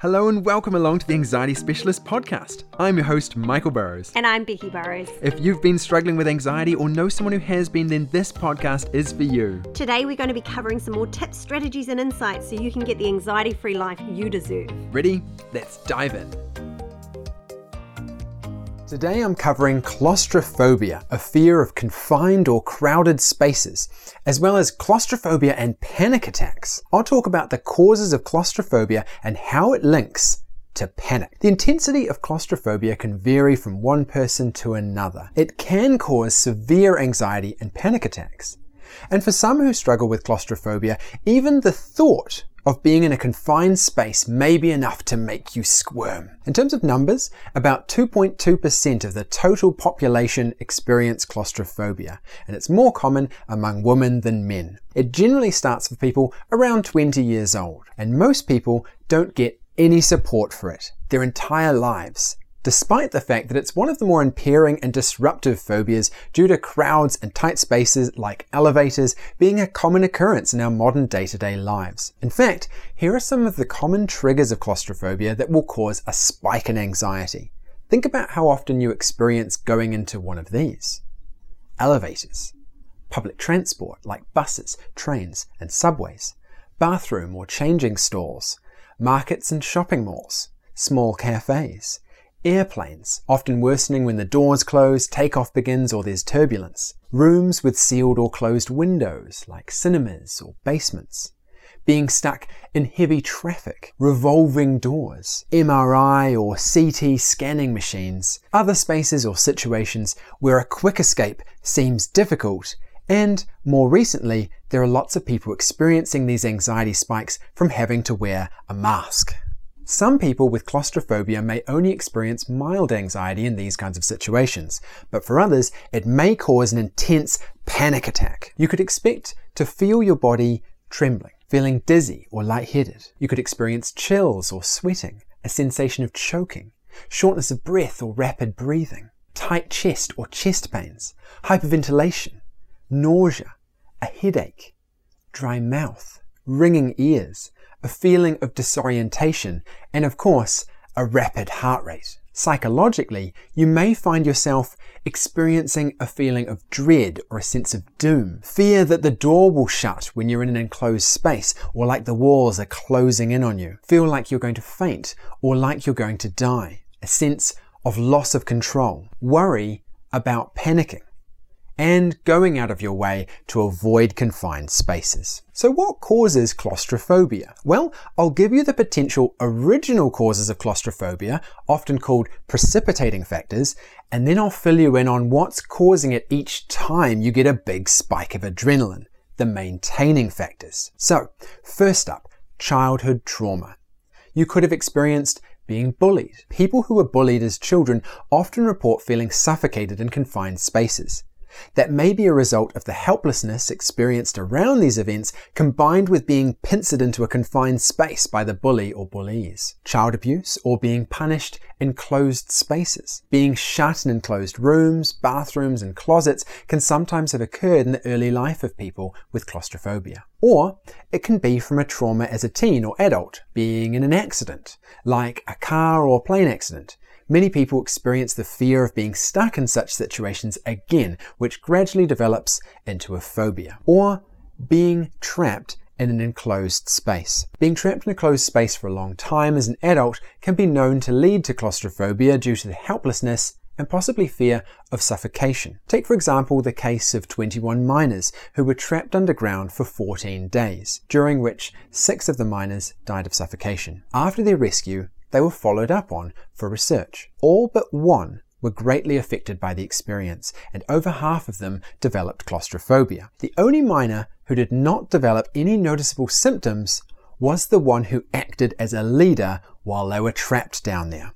Hello and welcome along to the Anxiety Specialist podcast. I'm your host, Michael Burrows. And I'm Becky Burrows. If you've been struggling with anxiety or know someone who has been, then this podcast is for you. Today, we're going to be covering some more tips, strategies, and insights so you can get the anxiety free life you deserve. Ready? Let's dive in. Today I'm covering claustrophobia, a fear of confined or crowded spaces, as well as claustrophobia and panic attacks. I'll talk about the causes of claustrophobia and how it links to panic. The intensity of claustrophobia can vary from one person to another. It can cause severe anxiety and panic attacks. And for some who struggle with claustrophobia, even the thought of being in a confined space may be enough to make you squirm. In terms of numbers, about 2.2% of the total population experience claustrophobia, and it's more common among women than men. It generally starts for people around 20 years old, and most people don't get any support for it their entire lives despite the fact that it's one of the more impairing and disruptive phobias due to crowds and tight spaces like elevators being a common occurrence in our modern day to day lives. In fact, here are some of the common triggers of claustrophobia that will cause a spike in anxiety. Think about how often you experience going into one of these elevators, public transport like buses, trains, and subways, bathroom or changing stalls, markets and shopping malls, small cafes Airplanes, often worsening when the doors close, takeoff begins, or there's turbulence. Rooms with sealed or closed windows, like cinemas or basements. Being stuck in heavy traffic, revolving doors, MRI or CT scanning machines, other spaces or situations where a quick escape seems difficult, and more recently, there are lots of people experiencing these anxiety spikes from having to wear a mask. Some people with claustrophobia may only experience mild anxiety in these kinds of situations, but for others, it may cause an intense panic attack. You could expect to feel your body trembling, feeling dizzy or lightheaded. You could experience chills or sweating, a sensation of choking, shortness of breath or rapid breathing, tight chest or chest pains, hyperventilation, nausea, a headache, dry mouth, ringing ears, a feeling of disorientation, and of course, a rapid heart rate. Psychologically, you may find yourself experiencing a feeling of dread or a sense of doom. Fear that the door will shut when you're in an enclosed space or like the walls are closing in on you. Feel like you're going to faint or like you're going to die. A sense of loss of control. Worry about panicking and going out of your way to avoid confined spaces. So what causes claustrophobia? Well, I'll give you the potential original causes of claustrophobia, often called precipitating factors, and then I'll fill you in on what's causing it each time you get a big spike of adrenaline, the maintaining factors. So, first up, childhood trauma. You could have experienced being bullied. People who were bullied as children often report feeling suffocated in confined spaces that may be a result of the helplessness experienced around these events combined with being pincered into a confined space by the bully or bullies. Child abuse or being punished in closed spaces. Being shut in enclosed rooms, bathrooms, and closets can sometimes have occurred in the early life of people with claustrophobia. Or it can be from a trauma as a teen or adult, being in an accident, like a car or plane accident, Many people experience the fear of being stuck in such situations again, which gradually develops into a phobia. Or being trapped in an enclosed space. Being trapped in a closed space for a long time as an adult can be known to lead to claustrophobia due to the helplessness and possibly fear of suffocation. Take, for example, the case of 21 miners who were trapped underground for 14 days, during which six of the miners died of suffocation. After their rescue, they were followed up on for research. All but one were greatly affected by the experience, and over half of them developed claustrophobia. The only miner who did not develop any noticeable symptoms was the one who acted as a leader while they were trapped down there,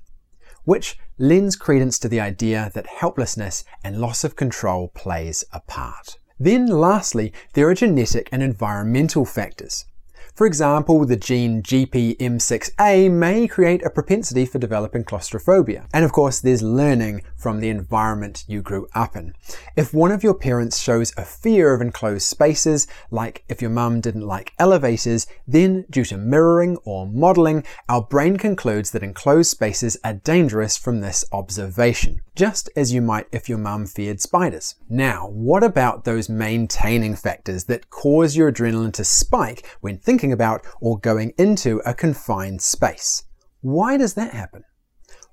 which lends credence to the idea that helplessness and loss of control plays a part. Then lastly, there are genetic and environmental factors. For example, the gene GPM6A may create a propensity for developing claustrophobia. And of course, there's learning from the environment you grew up in. If one of your parents shows a fear of enclosed spaces, like if your mum didn't like elevators, then due to mirroring or modeling, our brain concludes that enclosed spaces are dangerous from this observation, just as you might if your mum feared spiders. Now, what about those maintaining factors that cause your adrenaline to spike when thinking about or going into a confined space? Why does that happen?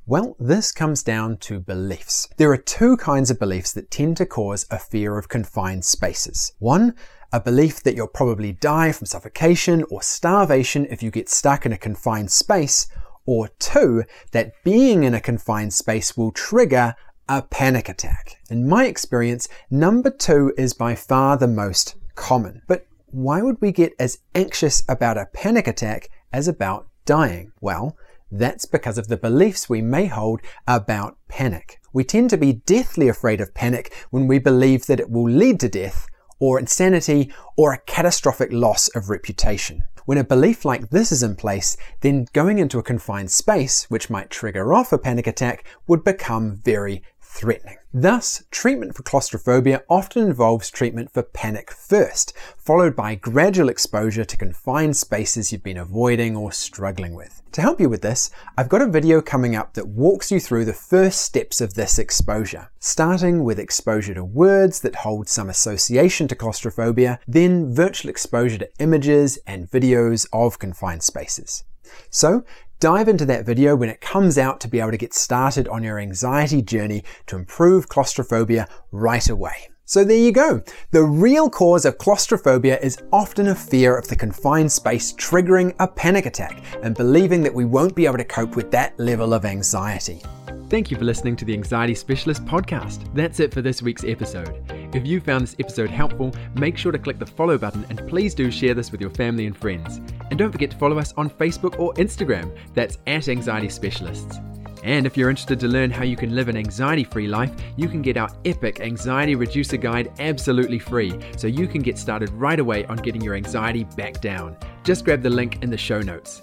Well, this comes down to beliefs. There are two kinds of beliefs that tend to cause a fear of confined spaces. One, a belief that you'll probably die from suffocation or starvation if you get stuck in a confined space, or two, that being in a confined space will trigger a panic attack. In my experience, number two is by far the most common. But why would we get as anxious about a panic attack as about dying? Well, that's because of the beliefs we may hold about panic. We tend to be deathly afraid of panic when we believe that it will lead to death, or insanity, or a catastrophic loss of reputation. When a belief like this is in place, then going into a confined space, which might trigger off a panic attack, would become very threatening. Thus, treatment for claustrophobia often involves treatment for panic first, followed by gradual exposure to confined spaces you've been avoiding or struggling with. To help you with this, I've got a video coming up that walks you through the first steps of this exposure, starting with exposure to words that hold some association to claustrophobia, then virtual exposure to images and videos of confined spaces. So, dive into that video when it comes out to be able to get started on your anxiety journey to improve claustrophobia right away. So there you go. The real cause of claustrophobia is often a fear of the confined space triggering a panic attack and believing that we won't be able to cope with that level of anxiety. Thank you for listening to the Anxiety Specialist podcast. That's it for this week's episode. If you found this episode helpful, make sure to click the follow button and please do share this with your family and friends. And don't forget to follow us on Facebook or Instagram. That's at Anxiety Specialists. And if you're interested to learn how you can live an anxiety free life, you can get our epic anxiety reducer guide absolutely free so you can get started right away on getting your anxiety back down. Just grab the link in the show notes.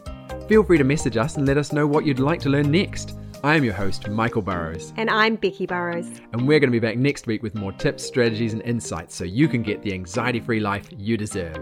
Feel free to message us and let us know what you'd like to learn next. I am your host, Michael Burrows. And I'm Becky Burrows. And we're going to be back next week with more tips, strategies, and insights so you can get the anxiety free life you deserve.